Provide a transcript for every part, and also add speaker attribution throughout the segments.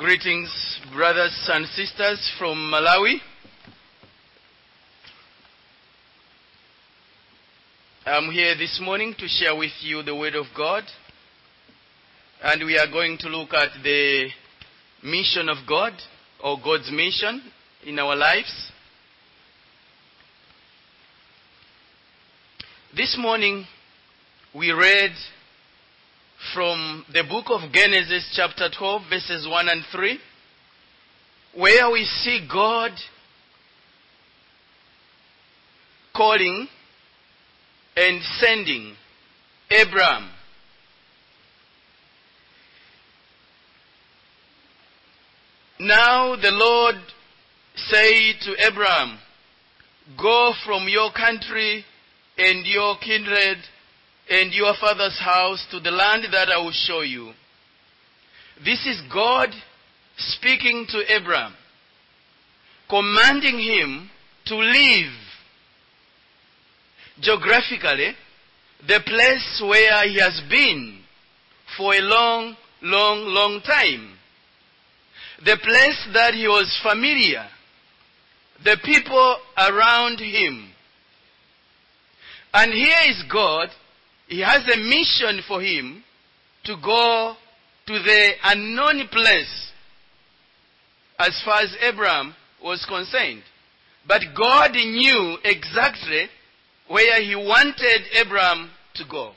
Speaker 1: Greetings, brothers and sisters from Malawi. I'm here this morning to share with you the Word of God. And we are going to look at the mission of God, or God's mission in our lives. This morning, we read from the book of Genesis, chapter 12, verses 1 and 3, where we see God calling and sending Abraham. Now the Lord said to Abraham, Go from your country and your kindred and your father's house to the land that I will show you. This is God speaking to Abraham, commanding him to leave geographically the place where he has been for a long, long, long time. The place that he was familiar, the people around him. And here is God he has a mission for him to go to the unknown place as far as Abraham was concerned. But God knew exactly where he wanted Abraham to go.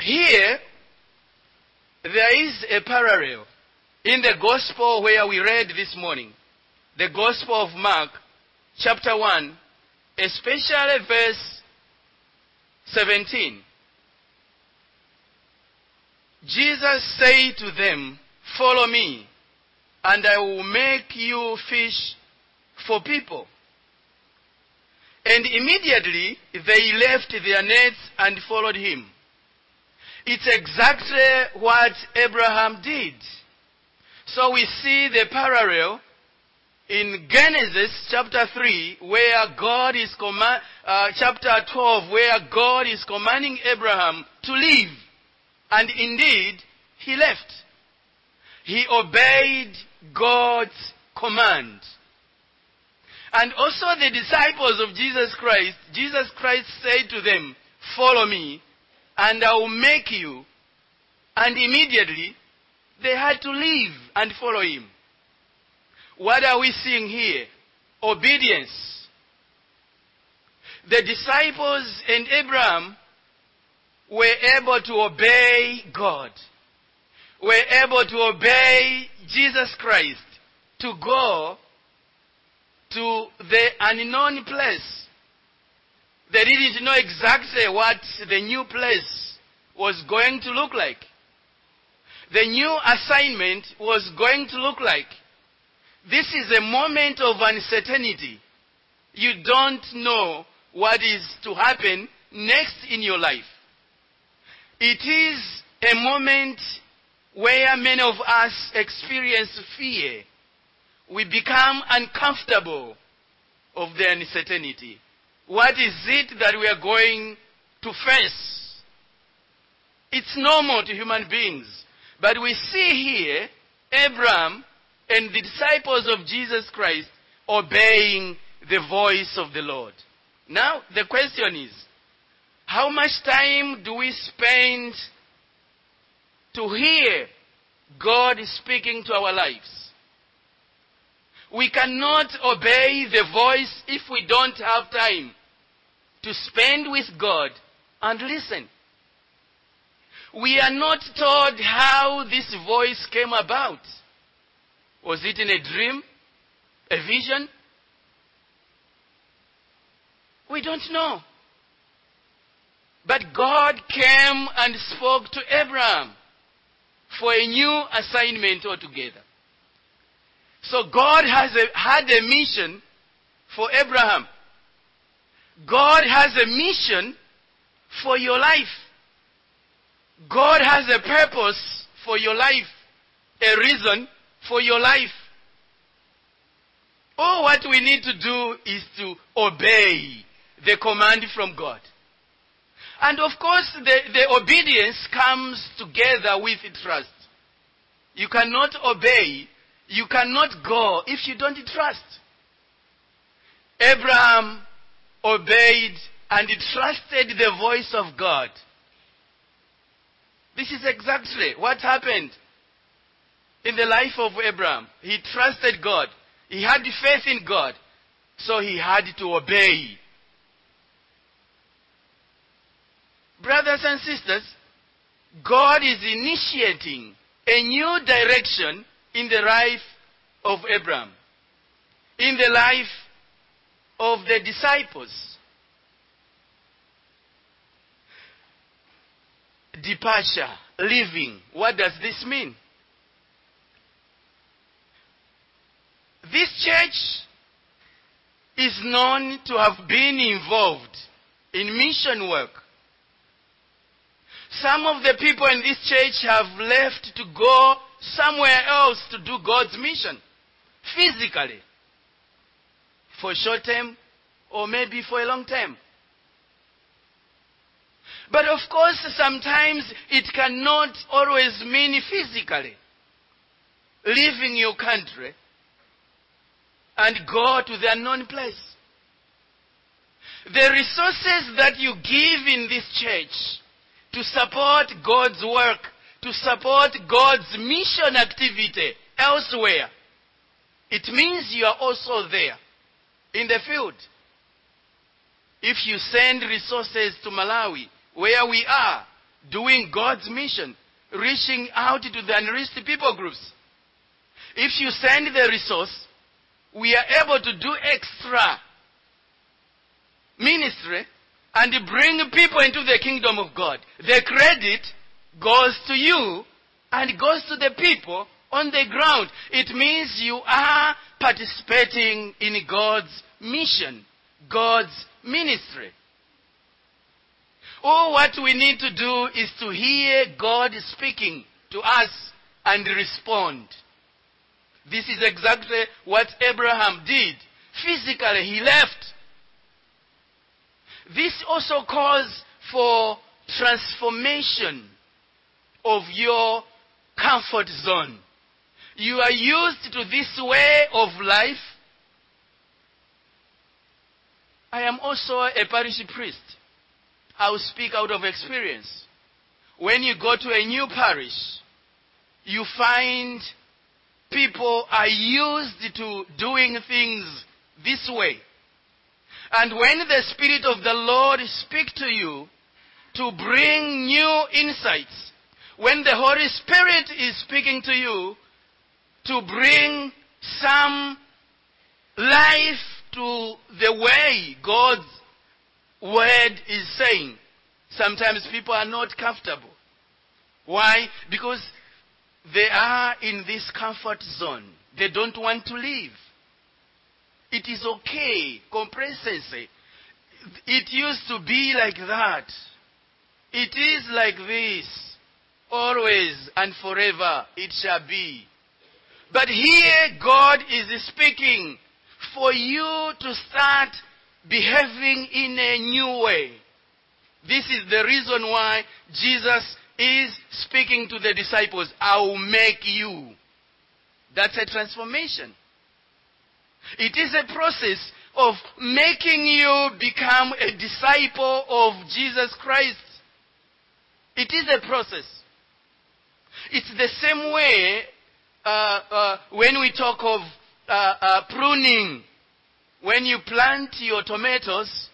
Speaker 1: Here, there is a parallel in the gospel where we read this morning. The gospel of Mark, chapter 1, especially verse 17. Jesus said to them, Follow me, and I will make you fish for people. And immediately they left their nets and followed him. It's exactly what Abraham did. So we see the parallel in Genesis chapter 3, where God is command, uh, chapter 12, where God is commanding Abraham to leave. And indeed, he left. He obeyed God's command. And also the disciples of Jesus Christ, Jesus Christ said to them, follow me, and I will make you. And immediately, they had to leave and follow him. What are we seeing here? Obedience. The disciples and Abraham were able to obey God, were able to obey Jesus Christ to go to the unknown place. They didn't know exactly what the new place was going to look like. The new assignment was going to look like. This is a moment of uncertainty. You don't know what is to happen next in your life. It is a moment where many of us experience fear. We become uncomfortable of the uncertainty. What is it that we are going to face? It's normal to human beings. But we see here Abraham and the disciples of Jesus Christ obeying the voice of the Lord. Now, the question is, how much time do we spend to hear God speaking to our lives? We cannot obey the voice if we don't have time to spend with God and listen. We are not told how this voice came about. Was it in a dream? A vision? We don't know. But God came and spoke to Abraham for a new assignment altogether. So God has a, had a mission for Abraham. God has a mission for your life. God has a purpose for your life, a reason for your life. All what we need to do is to obey the command from God. And of course, the, the obedience comes together with trust. you cannot obey, you cannot go if you don't trust. Abraham obeyed and trusted the voice of God. This is exactly what happened in the life of Abraham. He trusted God. He had faith in God. So he had to obey. Brothers and sisters, God is initiating a new direction in the life of Abraham, in the life of the disciples. Departure, leaving. What does this mean? This church is known to have been involved in mission work. Some of the people in this church have left to go somewhere else to do God's mission, physically, for a short term or maybe for a long time. But of course, sometimes it cannot always mean physically leaving your country and go to the unknown place. The resources that you give in this church to support God's work, to support God's mission activity elsewhere, it means you are also there in the field. If you send resources to Malawi, where we are doing God's mission, reaching out to the unreached people groups, if you send the resource, we are able to do extra ministry and bring people into the kingdom of God. The credit goes to you and goes to the people on the ground. It means you are participating in God's mission, God's ministry. All what we need to do is to hear God speaking to us and respond. This is exactly what Abraham did. Physically, he left. This also calls for transformation of your comfort zone. You are used to this way of life. I am also a parish priest. I will speak out of experience. When you go to a new parish, you find people are used to doing things this way. And when the Spirit of the Lord speaks to you to bring new insights, when the Holy Spirit is speaking to you to bring some life to the way God's word is saying, sometimes people are not comfortable. Why? Because they are in this comfort zone. They don't want to leave. It is okay. Complacency. It used to be like that. It is like this. Always and forever it shall be. But here God is speaking for you to start behaving in a new way. This is the reason why Jesus is speaking to the disciples. I will make you. That's a transformation. It is a process of making you become a disciple of Jesus Christ. It is a process. It's the same way uh, uh, when we talk of uh, uh, pruning. When you plant your tomatoes,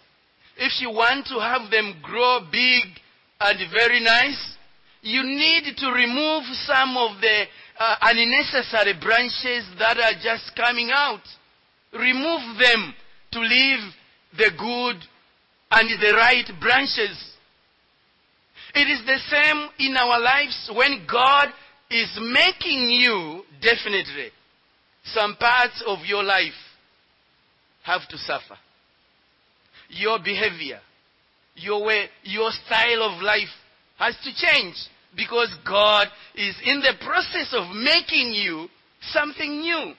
Speaker 1: if you want to have them grow big and very nice, you need to remove some of the uh, unnecessary branches that are just coming out. Remove them to leave the good and the right branches. It is the same in our lives when God is making you, definitely, some parts of your life have to suffer. Your behavior, your way, your style of life has to change because God is in the process of making you something new.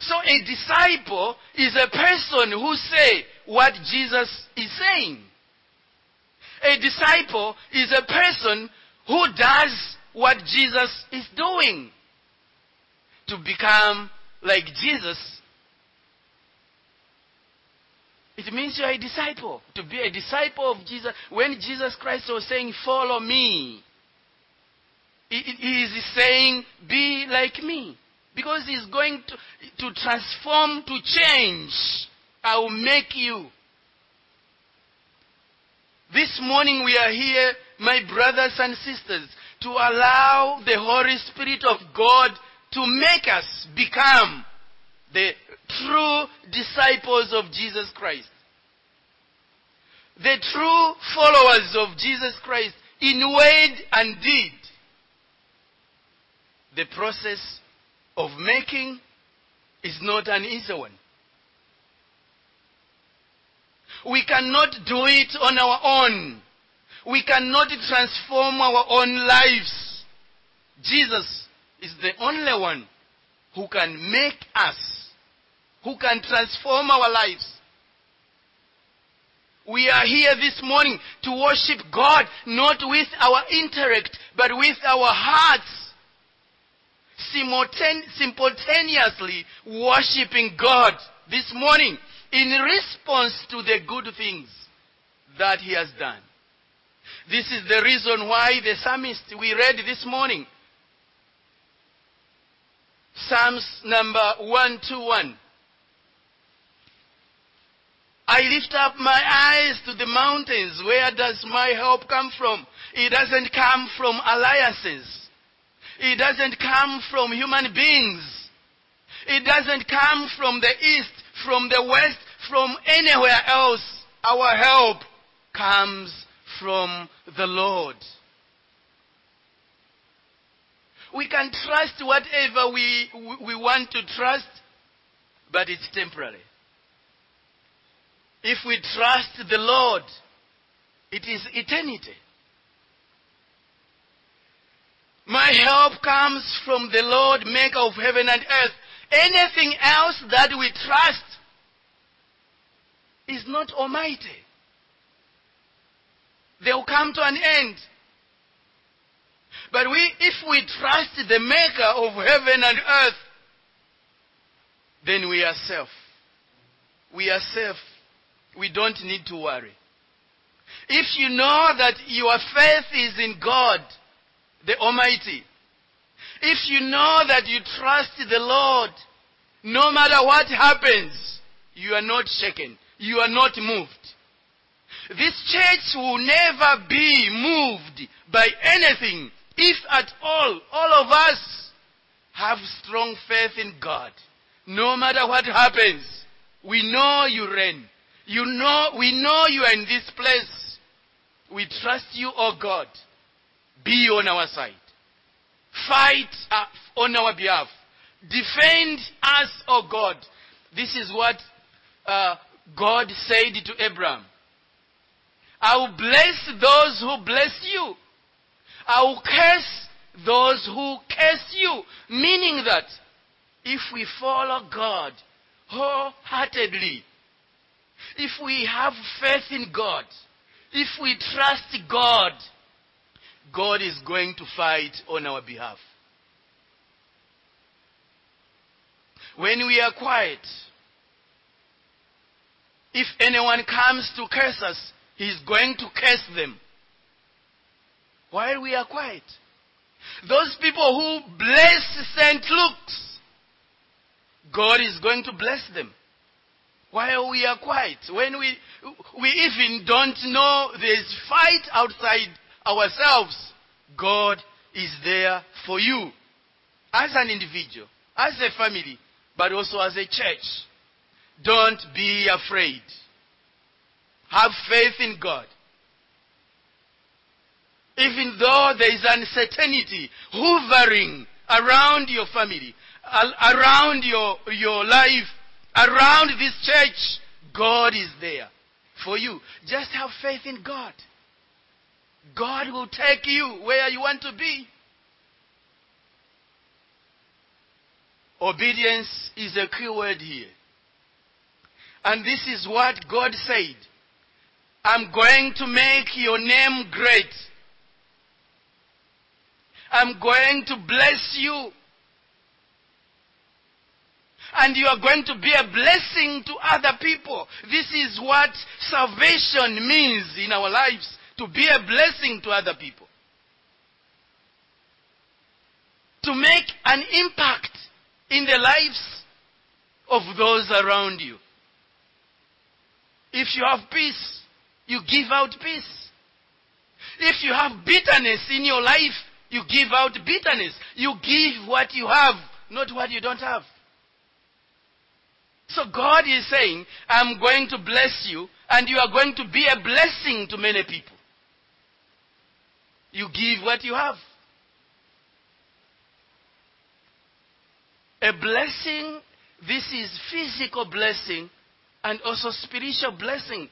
Speaker 1: So a disciple is a person who say what Jesus is saying. A disciple is a person who does what Jesus is doing. To become like Jesus, it means you are a disciple. To be a disciple of Jesus, when Jesus Christ was saying, Follow me, he is saying, Be like me. Because he's going to, to transform, to change. I will make you. This morning we are here, my brothers and sisters, to allow the Holy Spirit of God to make us become the true disciples of Jesus Christ. The true followers of Jesus Christ in word and deed. The process of making is not an easy one. We cannot do it on our own. We cannot transform our own lives. Jesus is the only one who can make us, who can transform our lives. We are here this morning to worship God, not with our intellect, but with our hearts. Simultaneously worshiping God this morning in response to the good things that He has done. This is the reason why the psalmist we read this morning, Psalms number 121. I lift up my eyes to the mountains. Where does my help come from? It doesn't come from alliances. It doesn't come from human beings. It doesn't come from the east, from the west, from anywhere else. Our help comes from the Lord. We can trust whatever we, we want to trust, but it's temporary. If we trust the Lord, it is eternity. My help comes from the Lord, maker of heaven and earth. Anything else that we trust is not almighty. They will come to an end. But we, if we trust the maker of heaven and earth, then we are safe. We are safe. We don't need to worry. If you know that your faith is in God, the Almighty, if you know that you trust the Lord, no matter what happens, you are not shaken. You are not moved. This church will never be moved by anything if at all, all of us have strong faith in God. No matter what happens, we know you reign. You know, we know you are in this place. We trust you, O oh God. Be on our side. Fight uh, on our behalf. Defend us, O oh God. This is what uh, God said to Abraham. I will bless those who bless you. I will curse those who curse you. Meaning that if we follow God wholeheartedly, if we have faith in God, if we trust God, God is going to fight on our behalf. When we are quiet, if anyone comes to curse us, he's going to curse them. While we are quiet. Those people who bless St. Luke's, God is going to bless them. While we are quiet, when we, we even don't know there's fight outside ourselves, God is there for you. As an individual, as a family, but also as a church. Don't be afraid. Have faith in God. Even though there is uncertainty hovering around your family, around your, your life, around this church, God is there for you. Just have faith in God. God will take you where you want to be. Obedience is a key word here. And this is what God said. I'm going to make your name great. I'm going to bless you. And you are going to be a blessing to other people. This is what salvation means in our lives. To be a blessing to other people. To make an impact in the lives of those around you. If you have peace, you give out peace. If you have bitterness in your life, you give out bitterness. You give what you have, not what you don't have. So God is saying, I'm going to bless you, and you are going to be a blessing to many people. You give what you have. A blessing, this is physical blessing and also spiritual blessing.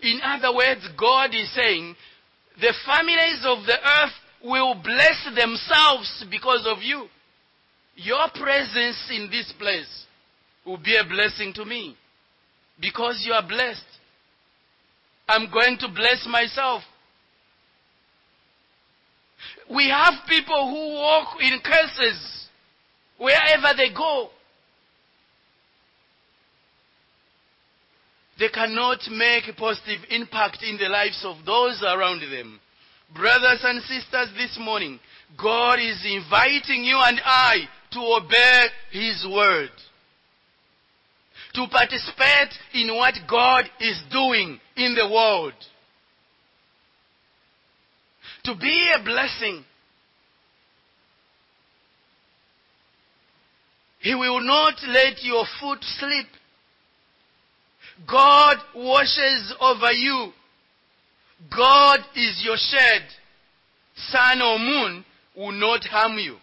Speaker 1: In other words, God is saying, the families of the earth will bless themselves because of you. Your presence in this place will be a blessing to me because you are blessed. I'm going to bless myself. We have people who walk in curses wherever they go. They cannot make a positive impact in the lives of those around them. Brothers and sisters, this morning, God is inviting you and I to obey His word. To participate in what God is doing in the world. To be a blessing. He will not let your foot slip. God washes over you. God is your shade. Sun or moon will not harm you.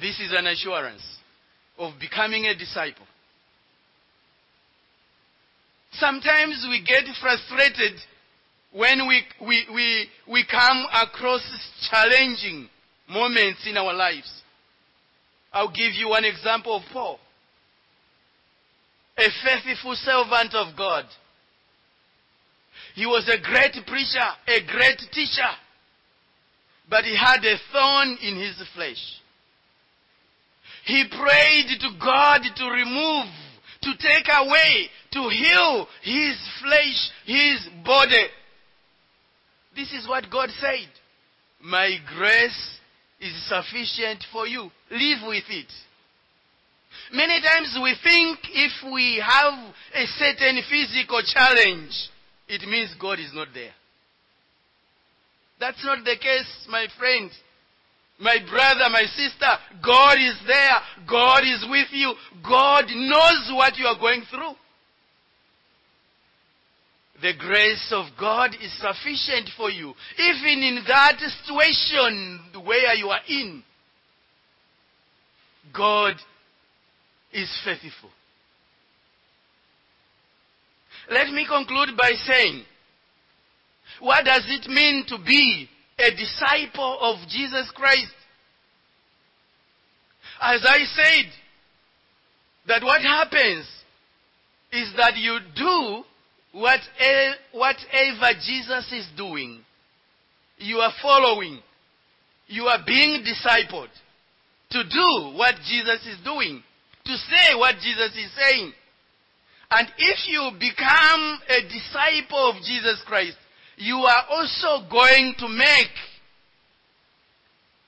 Speaker 1: This is an assurance of becoming a disciple. Sometimes we get frustrated when we, we, we, we come across challenging moments in our lives. I'll give you one example of Paul a faithful servant of God. He was a great preacher, a great teacher, but he had a thorn in his flesh. He prayed to God to remove, to take away, to heal his flesh, his body. This is what God said. My grace is sufficient for you. Live with it. Many times we think if we have a certain physical challenge, it means God is not there. That's not the case, my friend. My brother, my sister, God is there. God is with you. God knows what you are going through. The grace of God is sufficient for you. Even in that situation where you are in, God is faithful. Let me conclude by saying, what does it mean to be a disciple of Jesus Christ? As I said, that what happens is that you do whatever Jesus is doing. You are following. You are being discipled to do what Jesus is doing to say what Jesus is saying. And if you become a disciple of Jesus Christ, you are also going to make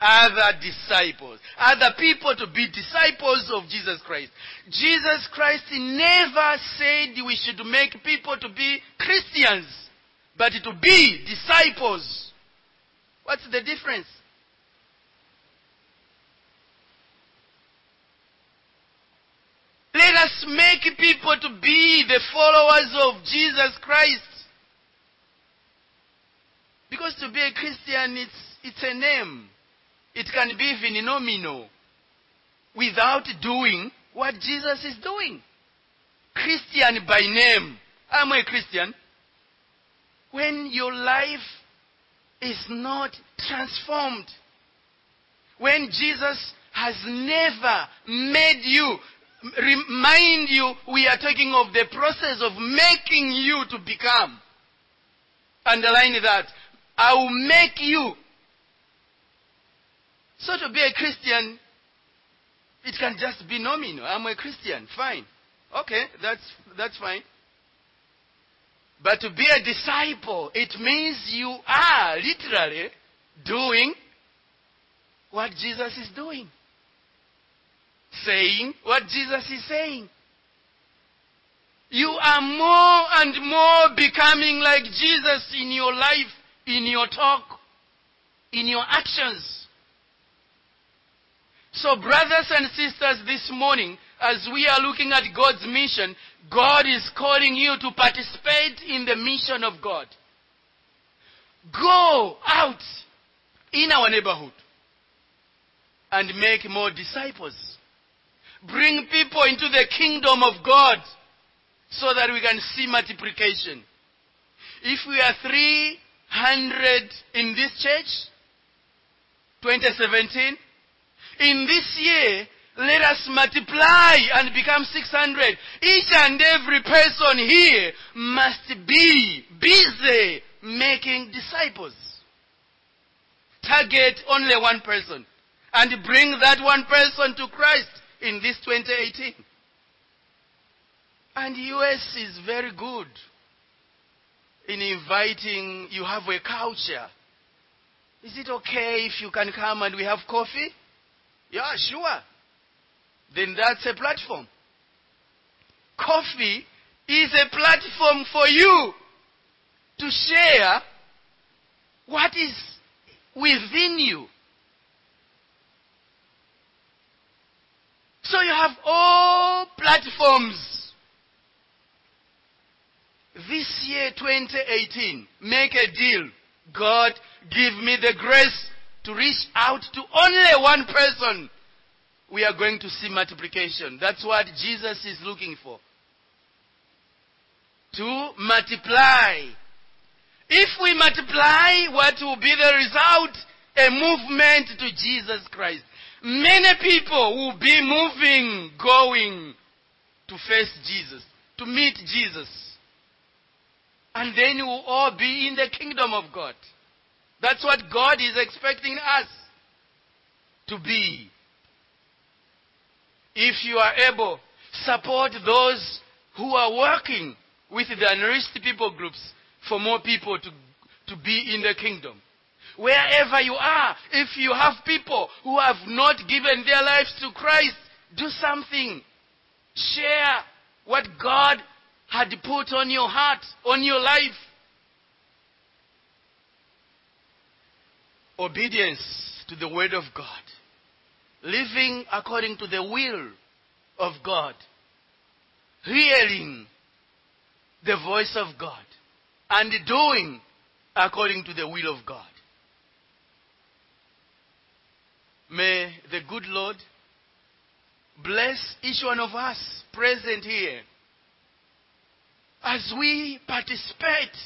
Speaker 1: other disciples, other people to be disciples of Jesus Christ. Jesus Christ never said we should make people to be Christians, but to be disciples. What's the difference? Let us make people to be the followers of Jesus Christ. Because to be a Christian, it's, it's a name. It can be even without doing what Jesus is doing. Christian by name. I'm a Christian. When your life is not transformed, when Jesus has never made you remind you we are talking of the process of making you to become. Underline that. I will make you. So to be a Christian, it can just be nominal. I'm a Christian. Fine. Okay, that's, that's fine. But to be a disciple, it means you are literally doing what Jesus is doing. Saying what Jesus is saying. You are more and more becoming like Jesus in your life, in your talk, in your actions. So, brothers and sisters, this morning, as we are looking at God's mission, God is calling you to participate in the mission of God. Go out in our neighborhood and make more disciples. Bring people into the kingdom of God so that we can see multiplication. If we are 300 in this church, 2017, in this year, let us multiply and become 600. Each and every person here must be busy making disciples. Target only one person and bring that one person to Christ in this 2018. And US is very good in inviting, you have a culture. Is it okay if you can come and we have coffee? Yeah, sure. Then that's a platform. Coffee is a platform for you to share what is within you. So you have all platforms. This year, 2018, make a deal. God, give me the grace to reach out to only one person. We are going to see multiplication. That's what Jesus is looking for. To multiply. If we multiply, what will be the result? A movement to Jesus Christ. Many people will be moving, going to face Jesus, to meet Jesus. And then we'll all be in the kingdom of God. That's what God is expecting us to be. If you are able, support those who are working with the unreached people groups for more people to, to be in the kingdom. Wherever you are, if you have people who have not given their lives to Christ, do something. Share what God had put on your heart, on your life. Obedience to the word of God. Living according to the will of God. Hearing the voice of God. And doing according to the will of God. May the good Lord bless each one of us present here as we participate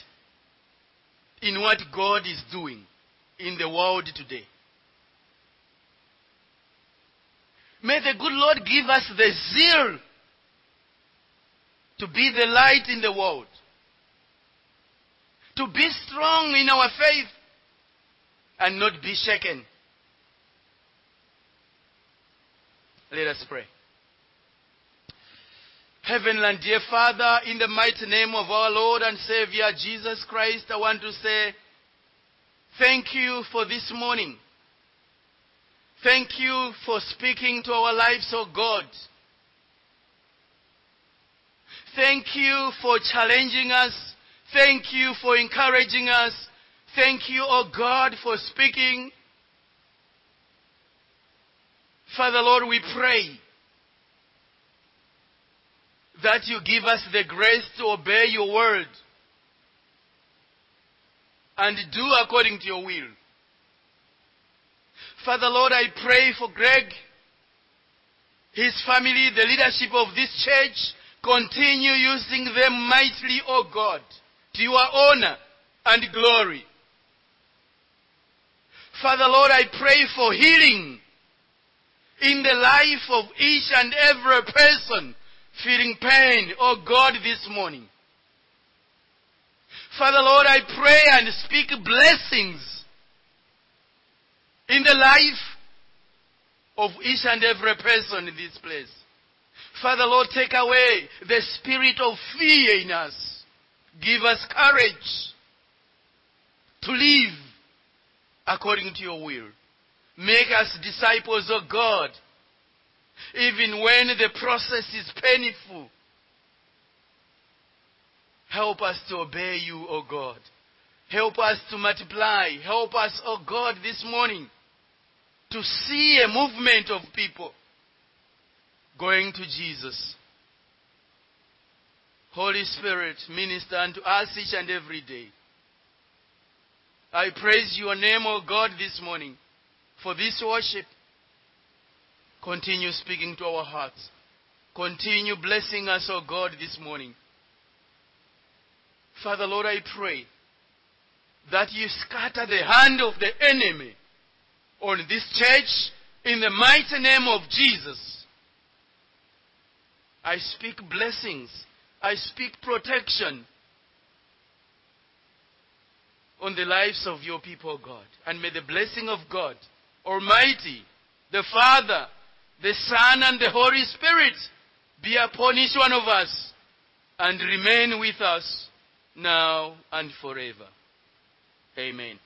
Speaker 1: in what God is doing in the world today. May the good Lord give us the zeal to be the light in the world, to be strong in our faith and not be shaken. Let us pray. Heavenly and dear Father, in the mighty name of our Lord and Savior Jesus Christ, I want to say thank you for this morning. Thank you for speaking to our lives, O oh God. Thank you for challenging us. Thank you for encouraging us. Thank you, O oh God, for speaking. Father Lord, we pray that you give us the grace to obey your word and do according to your will. Father Lord, I pray for Greg, his family, the leadership of this church. Continue using them mightily, O God, to your honor and glory. Father Lord, I pray for healing in the life of each and every person feeling pain, oh God, this morning. Father Lord, I pray and speak blessings in the life of each and every person in this place. Father Lord, take away the spirit of fear in us. Give us courage to live according to your will. Make us disciples of God, even when the process is painful. Help us to obey you, O God. Help us to multiply. Help us, O God, this morning to see a movement of people going to Jesus. Holy Spirit, minister unto us each and every day. I praise your name, O God, this morning for this worship. Continue speaking to our hearts. Continue blessing us, O God, this morning. Father, Lord, I pray that you scatter the hand of the enemy on this church in the mighty name of Jesus. I speak blessings. I speak protection on the lives of your people, God. And may the blessing of God Almighty, the Father, the Son, and the Holy Spirit be upon each one of us and remain with us now and forever. Amen.